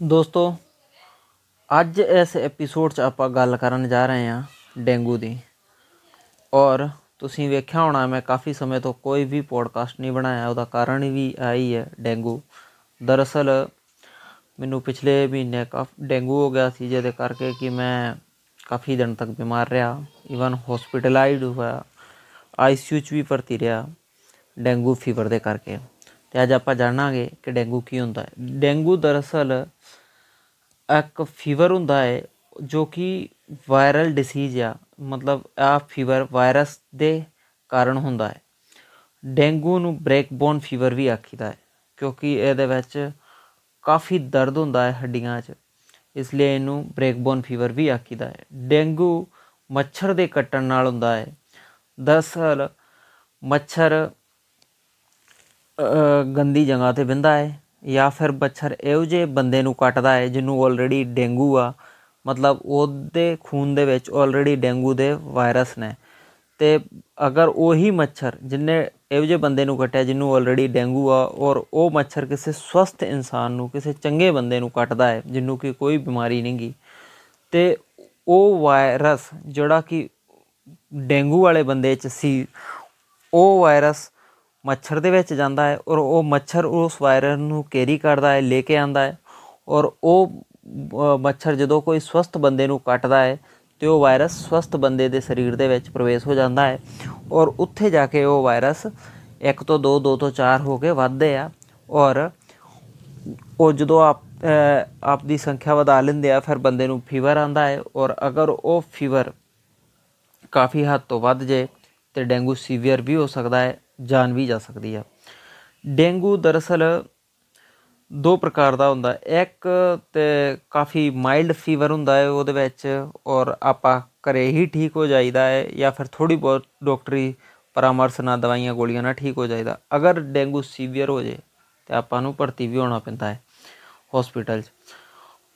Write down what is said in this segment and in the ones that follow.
ਦੋਸਤੋ ਅੱਜ ਇਸ ਐਪੀਸੋਡ 'ਚ ਆਪਾਂ ਗੱਲ ਕਰਨ ਜਾ ਰਹੇ ਹਾਂ ਡੇਂਗੂ ਦੀ ਔਰ ਤੁਸੀਂ ਵੇਖਿਆ ਹੋਣਾ ਮੈਂ ਕਾਫੀ ਸਮੇਂ ਤੋਂ ਕੋਈ ਵੀ ਪੋਡਕਾਸਟ ਨਹੀਂ ਬਣਾਇਆ ਉਹਦਾ ਕਾਰਨ ਵੀ ਆਈ ਹੈ ਡੇਂਗੂ ਦਰਅਸਲ ਮੈਨੂੰ ਪਿਛਲੇ ਮਹੀਨੇ ਕਾਫ ਡੇਂਗੂ ਹੋ ਗਿਆ ਸੀ ਜਿਹਦੇ ਕਰਕੇ ਕਿ ਮੈਂ ਕਾਫੀ ਦਿਨ ਤੱਕ ਬਿਮਾਰ ਰਿਹਾ ਇਵਨ ਹਸਪੀਟਲਾਈਜ਼ਡ ਹੋਇਆ ਆਈਸੀਯੂ 'ਚ ਵੀ ਭਰਤੀ ਰਿਹਾ ਡੇਂਗੂ ਫੀਵਰ ਦੇ ਕਰਕੇ ਤੇ ਅੱਜ ਆਪਾਂ ਜਾਣਾਂਗੇ ਕਿ ਡੇਂਗੂ ਕੀ ਹੁੰਦਾ ਹੈ। ਡੇਂਗੂ ਦਰਅਸਲ ਇੱਕ ਫੀਵਰ ਹੁੰਦਾ ਹੈ, ਜੋ ਕਿ ਵਾਇਰਲ ਡਿਸੀਜ਼ ਆ, ਮਤਲਬ ਆ ਫੀਵਰ ਵਾਇਰਸ ਦੇ ਕਾਰਨ ਹੁੰਦਾ ਹੈ। ਡੇਂਗੂ ਨੂੰ ਬ੍ਰੇਕਬੋਨ ਫੀਵਰ ਵੀ ਆਖੀਦਾ ਹੈ, ਕਿਉਂਕਿ ਇਹਦੇ ਵਿੱਚ ਕਾਫੀ ਦਰਦ ਹੁੰਦਾ ਹੈ ਹੱਡੀਆਂ 'ਚ, ਇਸ ਲਈ ਇਹਨੂੰ ਬ੍ਰੇਕਬੋਨ ਫੀਵਰ ਵੀ ਆਖੀਦਾ ਹੈ। ਡੇਂਗੂ ਮੱਛਰ ਦੇ ਕੱਟਣ ਨਾਲ ਹੁੰਦਾ ਹੈ। ਦਰਅਸਲ ਮੱਛਰ ਗੰਦੀ ਜਗ੍ਹਾ ਤੇ ਬਿੰਦਾ ਹੈ ਜਾਂ ਫਿਰ ਮੱਛਰ ਇਹੋ ਜਿਹੇ ਬੰਦੇ ਨੂੰ ਕੱਟਦਾ ਹੈ ਜਿਹਨੂੰ ਆਲਰੇਡੀ ਡੇਂਗੂ ਆ। ਮਤਲਬ ਉਹਦੇ ਖੂਨ ਦੇ ਵਿੱਚ ਆਲਰੇਡੀ ਡੇਂਗੂ ਦੇ ਵਾਇਰਸ ਨੇ। ਤੇ ਅਗਰ ਉਹੀ ਮੱਛਰ ਜਿਨੇ ਇਹੋ ਜਿਹੇ ਬੰਦੇ ਨੂੰ ਕੱਟਿਆ ਜਿਹਨੂੰ ਆਲਰੇਡੀ ਡੇਂਗੂ ਆ ਔਰ ਉਹ ਮੱਛਰ ਕਿਸੇ ਸਵਸਥ ਇਨਸਾਨ ਨੂੰ, ਕਿਸੇ ਚੰਗੇ ਬੰਦੇ ਨੂੰ ਕੱਟਦਾ ਹੈ ਜਿਹਨੂੰ ਕਿ ਕੋਈ ਬਿਮਾਰੀ ਨਹੀਂ ਗਈ ਤੇ ਉਹ ਵਾਇਰਸ ਜਿਹੜਾ ਕਿ ਡੇਂਗੂ ਵਾਲੇ ਬੰਦੇ 'ਚ ਸੀ, ਉਹ ਵਾਇਰਸ ਮੱਛਰ ਦੇ ਵਿੱਚ ਜਾਂਦਾ ਹੈ ਔਰ ਉਹ ਮੱਛਰ ਉਸ ਵਾਇਰਸ ਨੂੰ ਕੈਰੀ ਕਰਦਾ ਹੈ, ਲੈ ਕੇ ਆਂਦਾ ਹੈ ਔਰ ਉਹ ਮੱਛਰ ਜਦੋਂ ਕੋਈ ਸਵਸਥ ਬੰਦੇ ਨੂੰ ਕੱਟਦਾ ਹੈ ਤੇ ਉਹ ਵਾਇਰਸ ਸਵਸਥ ਬੰਦੇ ਦੇ ਸਰੀਰ ਦੇ ਵਿੱਚ ਪ੍ਰਵੇਸ਼ ਹੋ ਜਾਂਦਾ ਹੈ ਔਰ ਉੱਥੇ ਜਾ ਕੇ ਉਹ ਵਾਇਰਸ 1 ਤੋਂ 2 2 ਤੋਂ 4 ਹੋ ਕੇ ਵੱਧਦੇ ਆ ਔਰ ਉਹ ਜਦੋਂ ਆਪ ਆਪ ਦੀ ਸੰਖਿਆ ਵਧਾ ਲੈਂਦੇ ਆ, ਫਿਰ ਬੰਦੇ ਨੂੰ ਫੀਵਰ ਆਂਦਾ ਹੈ ਔਰ ਅਗਰ ਉਹ ਫੀਵਰ ਕਾਫੀ ਹੱਦ ਤੋਂ ਵੱਧ ਜੇ ਤੇ ਡੇਂਗੂ ਸੀਵੀਅਰ ਵੀ ਹੋ ਸਕਦਾ ਹੈ ਜਾਣ ਵੀ ਜਾ ਸਕਦੀ ਆ। ਡੇਂਗੂ ਦਰਅਸਲ ਦੋ ਪ੍ਰਕਾਰ ਦਾ ਹੁੰਦਾ। ਇੱਕ ਤੇ ਕਾਫੀ ਮਾਈਲਡ ਫੀਵਰ ਹੁੰਦਾ ਹੈ ਉਹਦੇ ਵਿੱਚ ਔਰ ਆਪਾਂ ਘਰੇ ਹੀ ਠੀਕ ਹੋ ਜਾਈਦਾ ਹੈ ਜਾਂ ਫਿਰ ਥੋੜੀ ਬਹੁਤ ਡਾਕਟਰੀ ਪਰਾਮਰਸ਼ ਨਾਲ ਦਵਾਈਆਂ ਗੋਲੀਆਂ ਨਾਲ ਠੀਕ ਹੋ ਜਾਈਦਾ। ਅਗਰ ਡੇਂਗੂ ਸੀਵੀਅਰ ਹੋ ਜੇ ਤੇ ਆਪਾਂ ਨੂੰ ਭਰਤੀ ਵੀ ਹੋਣਾ ਪੈਂਦਾ ਹੈ ਹਸਪੀਟਲ 'ਚ।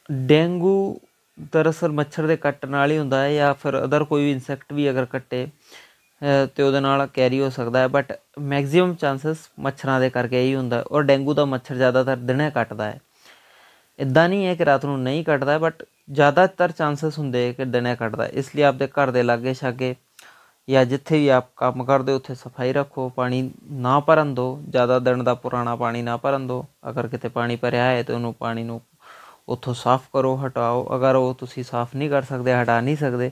ਡੇਂਗੂ ਦਰਅਸਲ ਮੱਛਰ ਦੇ ਕੱਟਣ ਨਾਲ ਹੀ ਹੁੰਦਾ ਹੈ ਜਾਂ ਫਿਰ ਅਦਰ ਕੋਈ ਵੀ ਇਨਸੈਕਟ ਵੀ ਅਗਰ ਕੱਟੇ ਤੇ ਉਹਦੇ ਨਾਲ ਕੈਰੀ ਹੋ ਸਕਦਾ ਹੈ ਬਟ ਮੈਕਸਿਮਮ ਚਾਂਸਸ ਮੱਛਰਾਂ ਦੇ ਕਰਕੇ ਹੀ ਹੁੰਦਾ ਔਰ ਡੇਂਗੂ ਦਾ ਮੱਛਰ ਜ਼ਿਆਦਾਤਰ ਦਿਨੇ ਕੱਟਦਾ ਹੈ। ਇਦਾਂ ਨਹੀਂ ਹੈ ਕਿ ਰਾਤ ਨੂੰ ਨਹੀਂ ਕੱਟਦਾ ਬਟ ਜ਼ਿਆਦਾਤਰ ਚਾਂਸਸ ਹੁੰਦੇ ਕਿ ਦਿਨੇ ਕੱਟਦਾ ਇਸ ਲਈ ਆਪਦੇ ਘਰ ਦੇ ਲਾਗੇ ਛਾਗੇ ਜਾਂ ਜਿੱਥੇ ਵੀ ਆਪ ਕੰਮ ਕਰਦੇ, ਉੱਥੇ ਸਫ਼ਾਈ ਰੱਖੋ, ਪਾਣੀ ਨਾ ਭਰਨ ਦਿਓ। ਜ਼ਿਆਦਾ ਦਿਨ ਦਾ ਪੁਰਾਣਾ ਪਾਣੀ ਨਾ ਭਰਨ ਦਿਓ। ਅਗਰ ਕਿਤੇ ਪਾਣੀ ਭਰਿਆ ਹੈ ਤੇ ਉਹਨੂੰ ਪਾਣੀ ਨੂੰ ਉੱਥੋਂ ਸਾਫ਼ ਕਰੋ, ਹਟਾਓ। ਅਗਰ ਉਹ ਤੁਸੀਂ ਸਾਫ਼ ਨਹੀਂ ਕਰ ਸਕਦੇ, ਹਟਾ ਨਹੀਂ ਸਕਦੇ,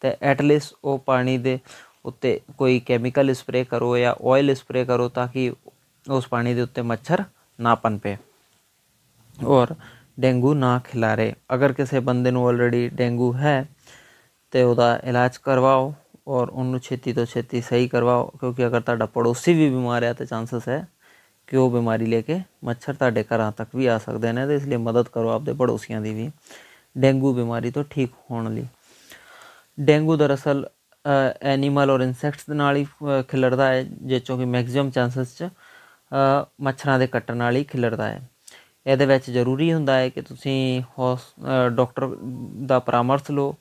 ਤੇ ਐਟਲੀਸਟ ਉਹ ਪਾਣੀ ਦੇ ਉੱਤੇ ਕੋਈ ਕੈਮੀਕਲ ਸਪਰੇ ਕਰੋ ਜਾਂ ਆਇਲ ਸਪਰੇ ਕਰੋ ਤਾਂ ਕਿ ਉਸ ਪਾਣੀ ਦੇ ਉੱਤੇ ਮੱਛਰ ਨਾ ਪਨਪੇ। ਔਰ ਡੇਂਗੂ ਨਾ ਖਿਲਾਰੇ। ਅਗਰ ਕਿਸੇ ਬੰਦੇ ਨੂੰ ਆਲਰੇਡੀ ਡੇਂਗੂ ਹੈ, ਤੇ ਉਹਦਾ ਇਲਾਜ ਕਰਵਾਓ ਔਰ ਉਹਨੂੰ ਛੇਤੀ ਤੋਂ ਛੇਤੀ ਸਹੀ ਕਰਵਾਓ, ਕਿਉਂਕਿ ਅਗਰ ਤੁਹਾਡਾ ਪੜੋਸੀ ਵੀ ਬਿਮਾਰ ਹੈ ਤੇ ਚਾਂਸਸ ਹੈ ਕਿ ਉਹ ਬਿਮਾਰੀ ਲੈ ਕੇ ਮੱਛਰ ਤੁਹਾਡੇ ਘਰਾਂ ਤੱਕ ਵੀ ਆ ਸਕਦੇ ਨੇ ਤੇ ਇਸ ਲਈ ਮਦਦ ਕਰੋ ਆਪਦੇ ਪੜੋਸੀਆਂ ਦੀ ਵੀ। ਡੇਂਗੂ ਬਿਮਾਰੀ ਤੋਂ ਠੀਕ ਹੋਣ ਲਈ। ਡੇਂਗੂ ਦਰਅਸਲ ਐਨੀਮਲ ਔਰ ਇਨਸੈਕਟਸ ਦੇ ਨਾਲ ਹੀ ਖਿਲਰਦਾ ਹੈ ਜਿੱਚੋਂ ਕਿ ਮੈਕਸਿਮਮ ਚਾਂਸਸ 'ਚ ਮੱਛਰਾਂ ਦੇ ਕੱਟਣ ਨਾਲ ਹੀ ਖਿਲਰਦਾ ਹੈ। ਇਹਦੇ ਵਿੱਚ ਜ਼ਰੂਰੀ ਹੁੰਦਾ ਹੈ ਕਿ ਤੁਸੀਂ ਡਾਕਟਰ ਦਾ ਪਰਾਮਰਸ਼ ਲਓ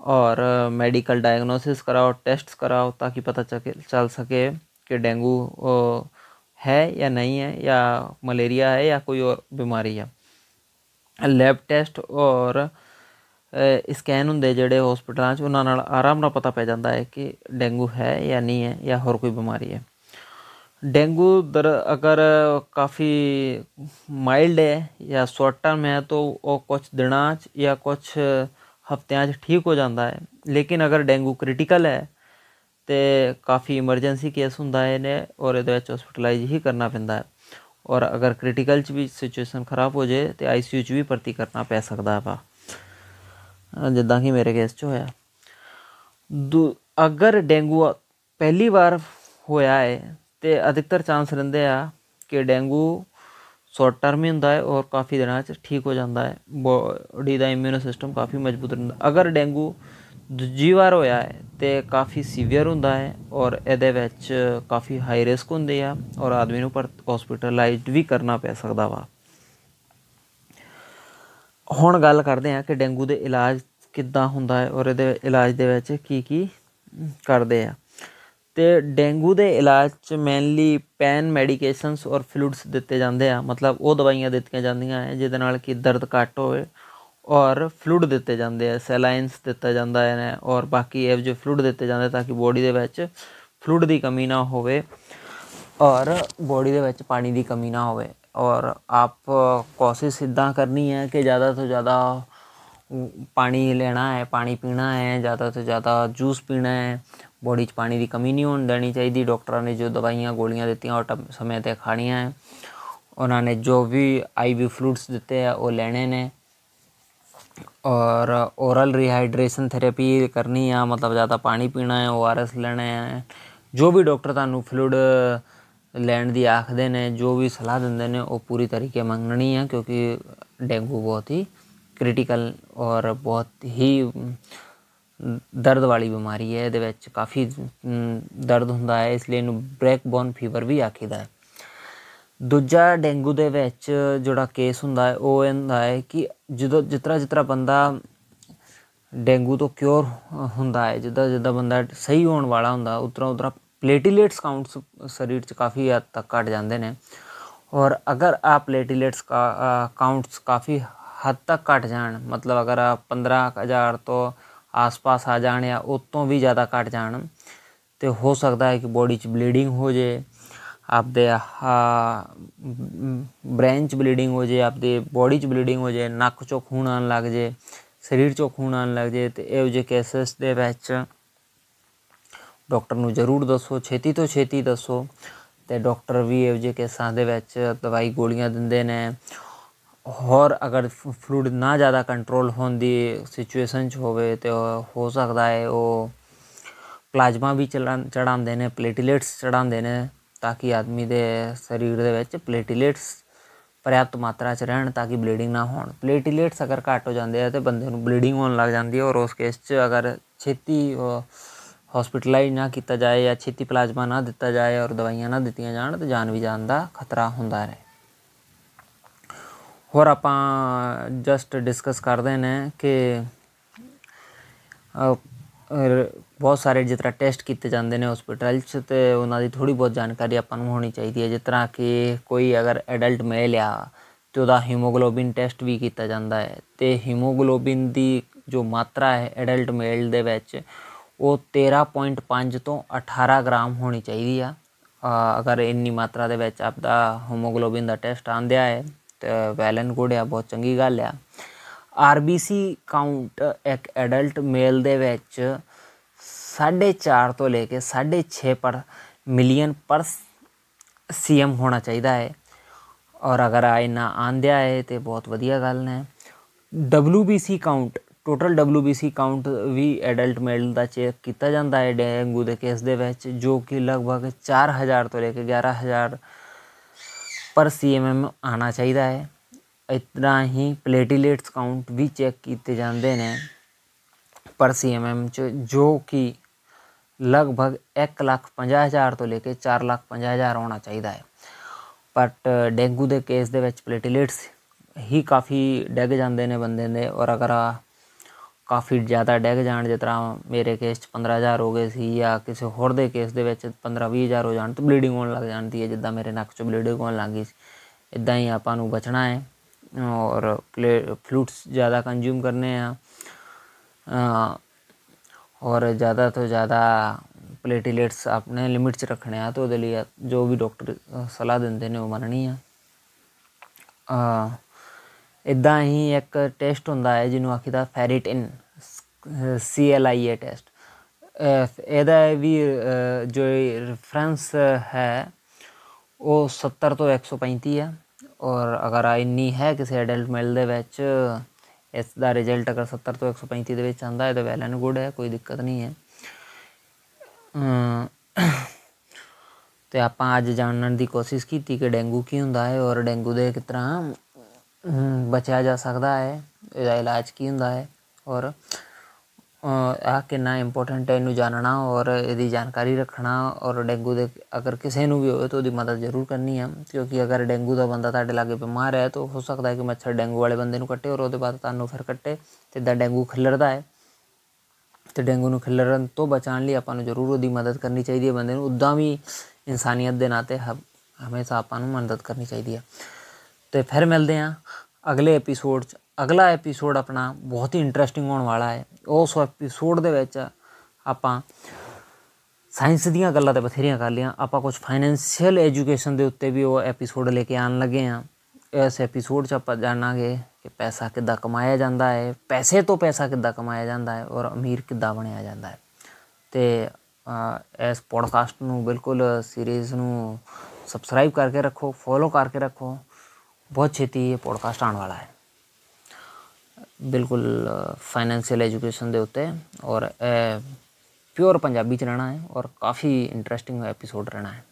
ਔਰ ਮੈਡੀਕਲ ਡਾਇਗਨੋਸਿਸ ਕਰਾਓ ਟੈਸਟਸ ਕਰਾਓ ਤਾਂ ਕਿ ਪਤਾ ਚੱਲ ਸਕੇ ਕਿ ਡੇਂਗੂ ਹੈ ਜਾਂ ਨਹੀਂ ਹੈ ਜਾਂ ਮਲੇਰੀਆ ਹੈ ਜਾਂ ਕੋਈ ਹੋਰ ਬਿਮਾਰੀ ਹੈ। ਲੈਬ ਟੈਸਟ ਔਰ ਸਕੈਨ ਹੁੰਦੇ ਜਿਹੜੇ ਹਸਪੀਟਲਾਂ 'ਚ, ਉਹਨਾਂ ਨਾਲ ਆਰਾਮ ਨਾਲ ਪਤਾ ਪੈ ਜਾਂਦਾ ਹੈ ਕਿ ਡੇਂਗੂ ਹੈ ਜਾਂ ਨਹੀਂ ਹੈ ਜਾਂ ਹੋਰ ਕੋਈ ਬਿਮਾਰੀ ਹੈ। ਡੇਂਗੂ ਦਰ ਅਗਰ ਕਾਫੀ ਮਾਈਲਡ ਹੈ ਜਾਂ ਸ਼ਾਰਟ ਟਰਮ ਹੈ ਤਾਂ ਉਹ ਕੁਝ ਦਿਨਾਂ 'ਚ ਜਾਂ ਕੁਝ ਹਫ਼ਤਿਆਂ 'ਚ ਠੀਕ ਹੋ ਜਾਂਦਾ ਹੈ। ਲੇਕਿਨ ਅਗਰ ਡੇਂਗੂ ਕ੍ਰਿਟੀਕਲ ਹੈ ਤੇ ਕਾਫੀ ਇਮਰਜੈਂਸੀ ਕੇਸ ਹੁੰਦਾ ਹੈ ਨੇ ਔਰ ਇਹਦੇ ਵਿੱਚ ਹਸਪੀਟਲਾਈਜ਼ ਹੀ ਕਰਨਾ ਪੈਂਦਾ ਹੈ। ਔਰ ਅਗਰ ਕ੍ਰਿਟੀਕਲ 'ਚ ਵੀ ਸਿਚੁਏਸ਼ਨ ਖਰਾਬ ਹੋ ਜੇ ਤੇ ਆਈਸੀਯੂ 'ਚ ਵੀ ਭਰਤੀ ਕਰਨਾ ਪੈ ਸਕਦਾ ਹੈ ਵਾ। ਜਿੱਦਾਂ ਕਿ ਮੇਰੇ ਕੇਸ 'ਚ ਹੋਇਆ। ਅਗਰ ਡੇਂਗੂ ਪਹਿਲੀ ਵਾਰ ਹੋਇਆ ਹੈ ਤੇ ਅਧਿਕਤਰ ਚਾਂਸ ਰਹਿੰਦੇ ਆ ਕਿ ਡੇਂਗੂ ਸ਼ਾਰਟ ਟਰਮ ਹੀ ਹੁੰਦਾ ਹੈ ਔਰ ਕਾਫੀ ਦਿਨਾਂ 'ਚ ਠੀਕ ਹੋ ਜਾਂਦਾ ਹੈ ਬੋਡੀ ਦਾ ਇਮਿਊਨ ਸਿਸਟਮ ਕਾਫੀ ਮਜ਼ਬੂਤ ਰਹਿੰਦਾ। ਅਗਰ ਡੇਂਗੂ ਦੂਜੀ ਵਾਰ ਹੋਇਆ ਹੈ ਤੇ ਕਾਫੀ ਸੀਵੀਅਰ ਹੁੰਦਾ ਹੈ ਔਰ ਇਹਦੇ ਵਿੱਚ ਕਾਫੀ ਹਾਈ ਰਿਸਕ ਹੁੰਦੇ ਆ ਔਰ ਆਦਮੀ ਨੂੰ ਪਰ ਹਸਪੀਟਲਾਈਜ਼ਡ ਵੀ ਕਰਨਾ ਪੈ ਸਕਦਾ ਵਾ। ਹੁਣ ਗੱਲ ਕਰਦੇ ਆ ਕਿ ਡੇਂਗੂ ਦੇ ਇਲਾਜ ਕਿੱਦਾਂ ਹੁੰਦਾ ਹੈ ਔਰ ਇਹਦੇ ਇਲਾਜ ਦੇ ਵਿੱਚ ਕੀ ਕੀ ਕਰਦੇ ਆ। ਤੇ ਡੇਂਗੂ ਦੇ ਇਲਾਜ ਚ ਮੇਨਲੀ ਪੈਨ ਮੈਡੀਕੇਸ਼ਨਸ ਔਰ ਫਲੂਇਡਸ ਦਿੱਤੇ ਜਾਂਦੇ ਆ, ਮਤਲਬ ਉਹ ਦਵਾਈਆਂ ਦਿੱਤੀਆਂ ਜਾਂਦੀਆਂ ਹੈ ਜਿਹਦੇ ਨਾਲ ਕਿ ਦਰਦ ਘੱਟ ਹੋਵੇ ਔਰ ਫਲੂਇਡ ਦਿੱਤੇ ਜਾਂਦੇ ਆ ਸੈਲਾਈਨਸ ਦਿੱਤਾ ਜਾਂਦਾ ਹੈ ਔਰ ਬਾਕੀ ਇਹ ਜੋ ਫਲੂਇਡ ਦਿੱਤੇ ਜਾਂਦੇ ਤਾਂ ਕਿ ਬੋਡੀ ਦੇ ਵਿੱਚ ਫਲੂਇਡ ਦੀ ਕਮੀ ਨਾ ਹੋਵੇ ਔਰ ਬੋਡੀ ਦੇ ਵਿੱਚ ਪਾਣੀ ਦੀ ਕਮੀ ਨਾ ਹੋਵੇ। ਔਰ ਆਪ ਕੋਸ਼ਿਸ਼ ਇਦਾਂ ਕਰਨੀ ਹੈ ਕਿ ਜ਼ਿਆਦਾ ਤੋਂ ਜ਼ਿਆਦਾ ਪਾਣੀ ਲੈਣਾ ਹੈ, ਪਾਣੀ ਪੀਣਾ ਹੈ, ਜ਼ਿਆਦਾ ਤੋਂ ਜ਼ਿਆਦਾ ਜੂਸ ਪੀਣਾ ਹੈ। ਬੋਡੀ 'ਚ ਪਾਣੀ ਦੀ ਕਮੀ ਨਹੀਂ ਹੋਣ ਦੇਣੀ ਚਾਹੀਦੀ। ਡਾਕਟਰਾਂ ਨੇ ਜੋ ਦਵਾਈਆਂ ਗੋਲੀਆਂ ਦਿੱਤੀਆਂ, ਉਹ ਸਮੇਂ ਤੇ ਖਾਣੀਆਂ ਹੈ। ਉਹਨਾਂ ਨੇ ਜੋ ਵੀ ਆਈਵੀ ਫਲੂਇਡਸ ਦਿੱਤੇ ਆ, ਉਹ ਲੈਣੇ ਨੇ। ਔਰ ਓਰਲ ਰੀਹਾਈਡਰੇਸ਼ਨ ਥੈਰੇਪੀ ਕਰਨੀ ਆ, ਮਤਲਬ ਜ਼ਿਆਦਾ ਪਾਣੀ ਪੀਣਾ ਹੈ ਓਆਰਐਸ ਲੈਣਾ ਹੈ। ਜੋ ਵੀ ਡਾਕਟਰ ਤੁਹਾਨੂੰ ਫਲੂਇਡ ਲੈਣ ਦੀ ਆਖਦੇ ਨੇ, ਜੋ ਵੀ ਸਲਾਹ ਦਿੰਦੇ ਨੇ, ਉਹ ਪੂਰੀ ਤਰੀਕੇ ਮੰਗਣੀ ਹੈ ਕਿਉਂਕਿ ਡੇਂਗੂ ਬਹੁਤ ਹੀ ਕ੍ਰਿਟੀਕਲ ਔਰ ਬਹੁਤ ਹੀ ਦਰਦ ਵਾਲੀ ਬਿਮਾਰੀ ਹੈ। ਇਹਦੇ ਵਿੱਚ ਕਾਫੀ ਦਰਦ ਹੁੰਦਾ ਹੈ, ਇਸ ਲਈ ਇਹਨੂੰ ਬ੍ਰੇਕ ਬੋਨ ਫੀਵਰ ਵੀ ਆਖੀਦਾ ਹੈ। ਦੂਜਾ ਡੇਂਗੂ ਦੇ ਵਿੱਚ ਜਿਹੜਾ ਕੇਸ ਹੁੰਦਾ ਹੈ, ਉਹ ਹੁੰਦਾ ਹੈ ਕਿ ਜਦੋਂ ਜਿਤਰਾ ਜਿਤਰਾ ਬੰਦਾ ਡੇਂਗੂ ਤੋਂ ਕਿਉਰ ਹੁੰਦਾ ਹੈ, ਜਿੱਦਾਂ ਜਿੱਦਾਂ ਬੰਦਾ ਸਹੀ ਹੋਣ ਵਾਲਾ ਹੁੰਦਾ ਉਤਰਾ ਉਤਰਾ ਪਲੇਟੀਲੇਟਸ ਕਾਊਂਟਸ ਸਰੀਰ 'ਚ ਕਾਫੀ ਹੱਦ ਤੱਕ ਘਟ ਜਾਂਦੇ ਨੇ ਔਰ ਅਗਰ ਆ ਪਲੇਟੀਲੇਟਸ ਕਾਊਂਟਸ ਕਾਫੀ ਹੱਦ ਤੱਕ ਘਟ ਜਾਣ ਮਤਲਬ ਅਗਰ ਆ 15000 ਤੋਂ ਆਸ-ਪਾਸ ਆ ਜਾਣ ਜਾਂ ਉਸ ਤੋਂ ਵੀ ਜ਼ਿਆਦਾ ਘਟ ਜਾਣ ਤੇ ਹੋ ਸਕਦਾ ਹੈ ਕਿ ਬੋਡੀ 'ਚ ਬਲੀਡਿੰਗ ਹੋ ਜੇ ਆਪਦੇ ਬ੍ਰੇਨ 'ਚ ਬਲੀਡਿੰਗ ਹੋ ਜੇ ਆਪਦੇ ਬੋਡੀ 'ਚ ਬਲੀਡਿੰਗ ਹੋ ਜੇ ਨੱਕ 'ਚੋਂ ਖੂਨ ਆਣ ਲੱਗ ਜੇ ਸਰੀਰ 'ਚੋਂ ਖੂਨ ਆਣ ਲੱਗ ਜੇ ਤੇ ਇਹੋ ਜਿਹੇ ਕੇਸਸ ਦੇ ਵਿੱਚ ਡਾਕਟਰ ਨੂੰ ਜ਼ਰੂਰ ਦੱਸੋ, ਛੇਤੀ ਤੋਂ ਛੇਤੀ ਦੱਸੋ। ਤੇ ਡਾਕਟਰ ਵੀ ਇਹੋ ਜਿਹੇ ਕੇਸਾਂ ਦੇ ਵਿੱਚ ਦਵਾਈ ਗੋਲੀਆਂ ਦਿੰਦੇ ਨੇ। ਹੋਰ ਅਗਰ ਫਲੂਇਡ ਨਾ ਜ਼ਿਆਦਾ ਕੰਟਰੋਲ ਹੋਣ ਦੀ ਸਿਚੁਏਸ਼ਨ 'ਚ ਹੋਵੇ ਤੇ ਹੋ ਸਕਦਾ ਹੈ, ਉਹ ਪਲਾਜ਼ਮਾ ਵੀ ਚੜਾਉਂਦੇ ਨੇ, ਪਲੇਟਲੇਟਸ ਚੜਾਉਂਦੇ ਨੇ ਤਾਂ ਕਿ ਆਦਮੀ ਦੇ ਸਰੀਰ ਦੇ ਵਿੱਚ ਪਲੇਟਲੇਟਸ ਪਰਯਾਪਤ ਮਾਤਰਾ 'ਚ ਰਹਿਣ ਤਾਂ ਕਿ ਬਲੀਡਿੰਗ ਨਾ ਹੋਣ। ਪਲੇਟਲੇਟਸ ਅਗਰ ਘੱਟ ਹੋ ਜਾਂਦੇ ਆ ਤੇ ਬੰਦੇ ਨੂੰ ਬਲੀਡਿੰਗ ਹੋਣ ਲੱਗ ਜਾਂਦੀ ਹੈ ਔਰ ਉਸ ਕੇਸ 'ਚ ਅਗਰ ਛੇਤੀ ਹਸਪੀਟਲਾਈਜ਼ ਨਾ ਕੀਤਾ ਜਾਏ ਜਾਂ ਛੇਤੀ ਪਲਾਜ਼ਮਾ ਨਾ ਦਿੱਤਾ ਜਾਏ ਔਰ ਦਵਾਈਆਂ ਨਾ ਦਿੱਤੀਆਂ ਜਾਣ ਤਾਂ ਜਾਨ ਵੀ ਜਾਣ ਦਾ ਖਤਰਾ ਹੁੰਦਾ ਹੈ ਹੋਰ ਆਪਾਂ ਜਸਟ ਡਿਸਕਸ ਕਰਦੇ ਨੇ ਕਿ ਬਹੁਤ ਸਾਰੇ ਜਿਸ ਤਰ੍ਹਾਂ ਟੈਸਟ ਕੀਤੇ ਜਾਂਦੇ ਨੇ ਹਸਪੀਟਲ 'ਚ ਤੇ ਉਹਨਾਂ ਦੀ ਥੋੜੀ ਬਹੁਤ ਜਾਣਕਾਰੀ ਆਪਾਂ ਨੂੰ ਹੋਣੀ ਚਾਹੀਦੀ ਹੈ। ਜਿਸ ਤਰ੍ਹਾਂ ਕਿ ਕੋਈ ਅਗਰ ਐਡਲਟ ਮੇਲ ਆ ਤੇ ਉਹਦਾ ਹੀਮੋਗਲੋਬਿਨ ਟੈਸਟ ਵੀ ਕੀਤਾ ਜਾਂਦਾ ਹੈ ਤੇ ਹੀਮੋਗਲੋਬਿਨ ਦੀ ਜੋ ਮਾਤਰਾ ਹੈ ਐਡਲਟ ਮੇਲ ਦੇ ਵਿੱਚ ਉਹ 13.5 ਤੋਂ 18 ਗ੍ਰਾਮ ਹੋਣੀ ਚਾਹੀਦੀ ਆ। ਅਗਰ ਇੰਨੀ ਮਾਤਰਾ ਦੇ ਵਿੱਚ ਆਪਦਾ ਹੀਮੋਗਲੋਬਿਨ ਦਾ ਟੈਸਟ ਆਂਦਿਆ ਹੈ, ਤੇ ਵੈਲ ਐਂਡ ਗੁੱਡ ਆ, ਬਹੁਤ ਚੰਗੀ ਗੱਲ ਆ। ਆਰਬੀਸੀ ਕਾਊਂਟ ਇੱਕ ਐਡਲਟ ਮੇਲ ਦੇ ਵਿੱਚ 4.5 ਤੋਂ ਲੈ ਕੇ 6.5 ਪਰ ਮਿਲੀਅਨ ਪਰ ਸੀਐਮ ਹੋਣਾ ਚਾਹੀਦਾ ਹੈ। ਔਰ ਅਗਰ ਆ ਇਨਾ ਆਂਦਿਆ ਹੈ, ਤੇ ਬਹੁਤ ਵਧੀਆ ਗੱਲ ਹੈ WBC count total WBC count ਵੀ ਐਡਲਟ ਮੇਲ ਦਾ ਚੈੱਕ ਕੀਤਾ ਜਾਂਦਾ ਹੈ ਡੇਂਗੂ ਦੇ ਕੇਸ ਦੇ ਵਿੱਚ, ਜੋ ਕਿ ਲਗਭਗ 4000 ਤੋਂ ਲੈ ਕੇ 11000 ਪਰ ਸੀਐਮਐਮ ਆਣਾ ਚਾਹੀਦਾ ਹੈ। ਇਤਨਾ ਹੀ ਪਲੇਟਲੇਟਸ ਕਾਊਂਟ ਵੀ ਚੈੱਕ ਕੀਤੇ ਜਾਂਦੇ ਨੇ ਪਰ ਸੀਐਮਐਮ ਚ, ਜੋ ਕਿ ਲਗਭਗ 150000 ਤੋਂ ਲੈ ਕੇ 450000 ਹੋਣਾ ਚਾਹੀਦਾ ਹੈ। ਬਟ ਡੇਂਗੂ ਦੇ ਕੇਸ ਦੇ ਵਿੱਚ ਪਲੇਟਲੇਟਸ ਹੀ ਕਾਫੀ ਡਿੱਗ ਜਾਂਦੇ ਨੇ ਬੰਦੇ ਦੇ ਔਰ ਅਗਰ ਕਾਫੀ ਜ਼ਿਆਦਾ ਡਿੱਗ ਜਾਣ ਜਿਸ ਤਰ੍ਹਾਂ ਮੇਰੇ ਕੇਸ 'ਚ 15000 ਹੋ ਗਏ ਸੀ ਜਾਂ ਕਿਸੇ ਹੋਰ ਦੇ ਕੇਸ ਦੇ ਵਿੱਚ 15-20000 ਹੋ ਜਾਣ ਤਾਂ ਬਲੀਡਿੰਗ ਹੋਣ ਲੱਗ ਜਾਂਦੀ ਹੈ ਜਿੱਦਾਂ ਮੇਰੇ ਨੱਕ 'ਚੋਂ ਬਲੀਡਿੰਗ ਹੋਣ ਲੱਗ ਗਈ ਸੀ ਇਦਾਂ ਹੀ ਆਪਾਂ ਨੂੰ ਬਚਣਾ ਹੈ ਔਰ ਫਲੂਟਸ ਜ਼ਿਆਦਾ ਕੰਜ਼ਿਊਮ ਕਰਨੇ ਆ ਔਰ ਜ਼ਿਆਦਾ ਤੋਂ ਜ਼ਿਆਦਾ ਪਲੇਟਲੇਟਸ ਆਪਣੇ ਲਿਮਿਟ 'ਚ ਰੱਖਣੇ ਆ ਤਾਂ ਉਹਦੇ ਲਈ ਜੋ ਵੀ ਡਾਕਟਰ ਸਲਾਹ ਦਿੰਦੇ ਨੇ ਉਹ ਮੰਨਣੀ ਆ ਇਦਾਂ ਹੀ ਇੱਕ ਟੈਸਟ ਹੁੰਦਾ ਹੈ ਜਿਹਨੂੰ ਆਖੀਦਾ ਫੈਰਿਟਿਨ ਸੀ ਐਲ ਆਈ ਏ ਟੈਸਟ। ਇਹਦਾ ਵੀ ਜੋ ਰੈਫਰੈਂਸ ਹੈ, ਉਹ 70 ਤੋਂ 135 ਹੈ। ਔਰ ਅਗਰ ਇੰਨੀ ਹੈ ਕਿਸੇ ਐਡਲਟ ਮੇਲ ਦੇ ਵਿੱਚ, ਇਸ ਦਾ ਰਿਜ਼ਲਟ ਅਗਰ 70 ਤੋਂ 135 ਦੇ ਵਿੱਚ ਆਂਦਾ ਹੈ, ਤਾਂ ਵੈਲ ਐਂਡ ਗੁੱਡ ਹੈ, ਕੋਈ ਦਿੱਕਤ ਨਹੀਂ ਹੈ। ਤੇ ਆਪਾਂ ਅੱਜ ਜਾਣਨ ਦੀ ਕੋਸ਼ਿਸ਼ ਕੀਤੀ ਕਿ ਡੇਂਗੂ ਕੀ ਹੁੰਦਾ ਹੈ, ਔਰ ਡੇਂਗੂ ਦੇ ਕਿਸ ਤਰ੍ਹਾਂ ਬਚਿਆ ਜਾ ਸਕਦਾ ਹੈ, ਇਹਦਾ ਇਲਾਜ ਕੀ ਹੁੰਦਾ ਹੈ ਔਰ ਆ ਕਿੰਨਾ ਇੰਪੋਰਟੈਂਟ ਹੈ ਇਹਨੂੰ ਜਾਣਨਾ ਔਰ ਇਹਦੀ ਜਾਣਕਾਰੀ ਰੱਖਣਾ ਔਰ ਡੇਂਗੂ ਦੇ ਅਗਰ ਕਿਸੇ ਨੂੰ ਵੀ ਹੋਵੇ ਤਾਂ ਉਹਦੀ ਮਦਦ ਜ਼ਰੂਰ ਕਰਨੀ ਆ ਕਿਉਂਕਿ ਅਗਰ ਡੇਂਗੂ ਦਾ ਬੰਦਾ ਤੁਹਾਡੇ ਲਾਗੇ ਬਿਮਾਰ ਹੈ ਤਾਂ ਹੋ ਸਕਦਾ ਹੈ ਕਿ ਮੱਛਰ ਡੇਂਗੂ ਵਾਲੇ ਬੰਦੇ ਨੂੰ ਕੱਟੇ ਔਰ ਉਹਦੇ ਬਾਅਦ ਤੁਹਾਨੂੰ ਫਿਰ ਕੱਟੇ ਤੇ ਦਾ ਡੇਂਗੂ ਖਿਲਰਦਾ ਹੈ। ਤੇ ਡੇਂਗੂ ਨੂੰ ਖਿਲਰਨ ਤੋਂ ਬਚਾਉਣ ਲਈ ਆਪਾਂ ਨੂੰ ਜ਼ਰੂਰ ਉਹਦੀ ਮਦਦ ਕਰਨੀ ਚਾਹੀਦੀ ਹੈ। ਬੰਦੇ ਨੂੰ ਉਦਾਂ ਵੀ ਇਨਸਾਨੀਅਤ ਦੇ ਨਾਤੇ ਹ- ਹਮੇਸ਼ਾ ਆਪਾਂ ਨੂੰ ਮਦਦ ਕਰਨੀ ਚਾਹੀਦੀ ਹੈ। ਤੇ ਫਿਰ ਮਿਲਦੇ ਹਾਂ ਅਗਲੇ ਐਪੀਸੋਡ 'ਚ। ਅਗਲਾ ਐਪੀਸੋਡ ਆਪਣਾ ਬਹੁਤ ਹੀ ਇੰਟਰਸਟਿੰਗ ਹੋਣ ਵਾਲਾ ਹੈ। ਉਸ ਐਪੀਸੋਡ ਦੇ ਵਿੱਚ ਆਪਾਂ ਸਾਇੰਸ ਦੀਆਂ ਗੱਲਾਂ ਤੇ ਬਥੇਰੀਆਂ ਕਰ ਲਈਆਂ। ਆਪਾਂ ਕੁਝ ਫਾਈਨੈਂਸ਼ੀਅਲ ਐਜੂਕੇਸ਼ਨ ਦੇ ਉੱਤੇ ਵੀ ਉਹ ਐਪੀਸੋਡ ਲੈ ਕੇ ਆਉਣ ਲੱਗੇ ਆ ਇਸ ਐਪੀਸੋਡ 'ਚ ਆਪਾਂ ਜਾਣਾਂਗੇ ਕਿ ਪੈਸਾ ਕਿੱਦਾਂ ਕਮਾਇਆ ਜਾਂਦਾ ਹੈ। ਪੈਸੇ ਤੋਂ ਪੈਸਾ ਕਿੱਦਾਂ ਕਮਾਇਆ ਜਾਂਦਾ ਹੈ ਔਰ ਅਮੀਰ ਕਿੱਦਾਂ ਬਣਿਆ ਜਾਂਦਾ ਹੈ। ਤੇ ਅ, ਇਸ ਪੋਡਕਾਸਟ ਨੂੰ ਬਿਲਕੁਲ ਸੀਰੀਜ਼ ਨੂੰ ਸਬਸਕ੍ਰਾਈਬ ਕਰਕੇ ਰੱਖੋ ਫੋਲੋ ਕਰਕੇ ਰੱਖੋ। ਬਹੁਤ ਛੇਤੀ ਇਹ ਪੋਡਕਾਸਟ ਆਉਣ ਵਾਲਾ ਹੈ ਬਿਲਕੁਲ ਫਾਈਨੈਂਸ਼ੀਅਲ ਐਜੂਕੇਸ਼ਨ ਦੇ ਉੱਤੇ ਔਰ ਇਹ ਪਿਓਰ ਪੰਜਾਬੀ ਚ ਰਹਿਣਾ ਹੈ ਔਰ ਕਾਫੀ ਇੰਟਰਸਟਿੰਗ ਐਪੀਸੋਡ ਰਹਿਣਾ ਹੈ